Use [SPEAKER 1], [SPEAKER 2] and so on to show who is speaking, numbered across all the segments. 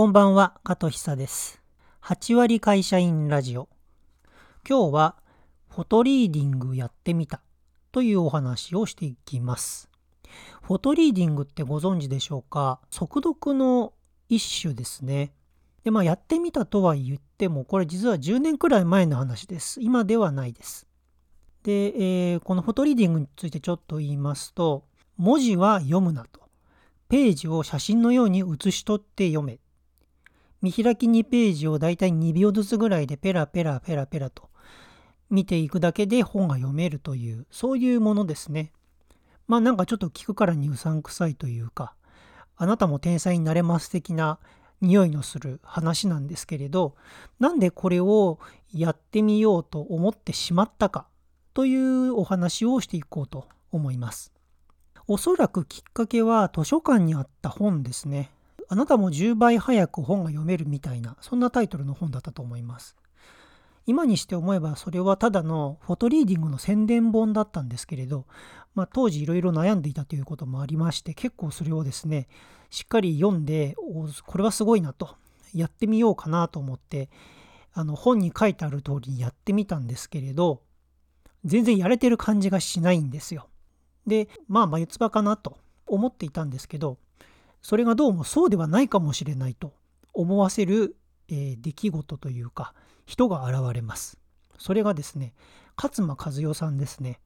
[SPEAKER 1] こんばんは、加藤久です。8割会社員ラジオ。今日は、フォトリーディングやってみたというお話をしていきます。フォトリーディングってご存知でしょうか？速読の一種ですね。で、まあやってみたとは言っても、これ実は10年くらい前の話です。今ではないです。で、えーこのフォトリーディングについてちょっと言いますと、文字は読むなと。ページを写真のように写し取って読め。見開き2ページをだいたい2秒ずつぐらいでペラペラペラペラと見ていくだけで本が読めるという、そういうものですね。まあなんかちょっと聞くからにうさんくさいというか、あなたも天才になれます的な匂いのする話なんですけれど、なんでこれをやってみようと思ってしまったかというお話をしていこうと思います。おそらくきっかけは図書館にあった本ですね。あなたも10倍早く本が読めるみたいな、そんなタイトルの本だったと思います。今にして思えばそれはただのフォトリーディングの宣伝本だったんですけれど、まあ、当時いろいろ悩んでいたということもありまして結構それをですねしっかり読んでこれはすごいなとやってみようかなと思ってあの本に書いてある通りにやってみたんですけれど全然やれてる感じがしないんですよ。でまあ眉唾かなと思っていたんですけどそれがどうもそうではないかもしれないと思わせる、えー出来事というか人が現れます。それがですね勝間和代さんですね。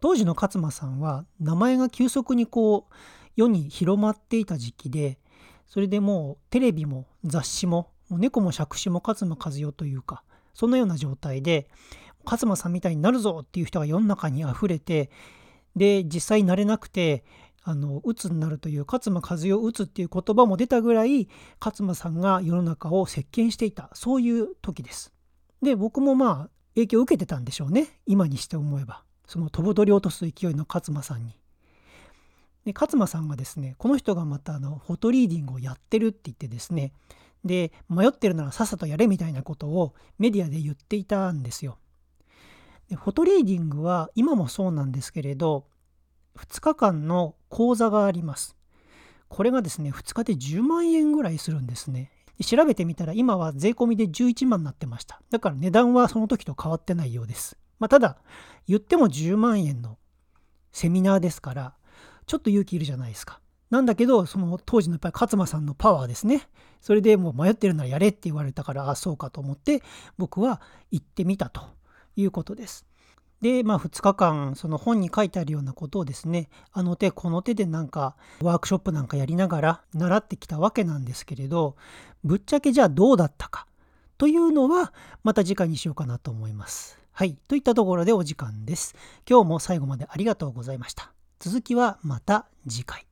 [SPEAKER 1] 当時の勝間さんは名前が急速にこう世に広まっていた時期でそれでもうテレビも雑誌ももう猫も杓子も勝間和代というかそんなような状態で勝間さんみたいになるぞっていう人が世の中にあふれてで実際なれなくてあの鬱になるという勝間和代鬱っていう言葉も出たぐらい勝間さんが世の中を席巻していたそういう時です。で僕もまあ影響を受けてたんでしょうね今にして思えばその飛ぶ鳥を落とす勢いの勝間さんに。で勝間さんがですねこの人がまたあのフォトリーディングをやってるって言ってですねで迷ってるならさっさとやれみたいなことをメディアで言っていたんですよ。でフォトリーディングは今もそうなんですけれど2日間の講座があります。これがですね2日で10万円ぐらいするんですね。調べてみたら今は税込みで11万になってました。だから値段はその時と変わってないようです。まあ、ただ言っても10万円のセミナーですからちょっと勇気いるじゃないですか。なんだけどその当時のやっぱり勝間さんのパワーですねそれでもう迷ってるならやれって言われたからあそうかと思って僕は行ってみたということです。でまあ2日間その本に書いてあるようなことをですねあの手この手でなんかワークショップなんかやりながら習ってきたわけなんですけれどぶっちゃけじゃあどうだったかというのはまた次回にしようかなと思います。はい。といったところでお時間です。今日も最後までありがとうございました。続きはまた次回。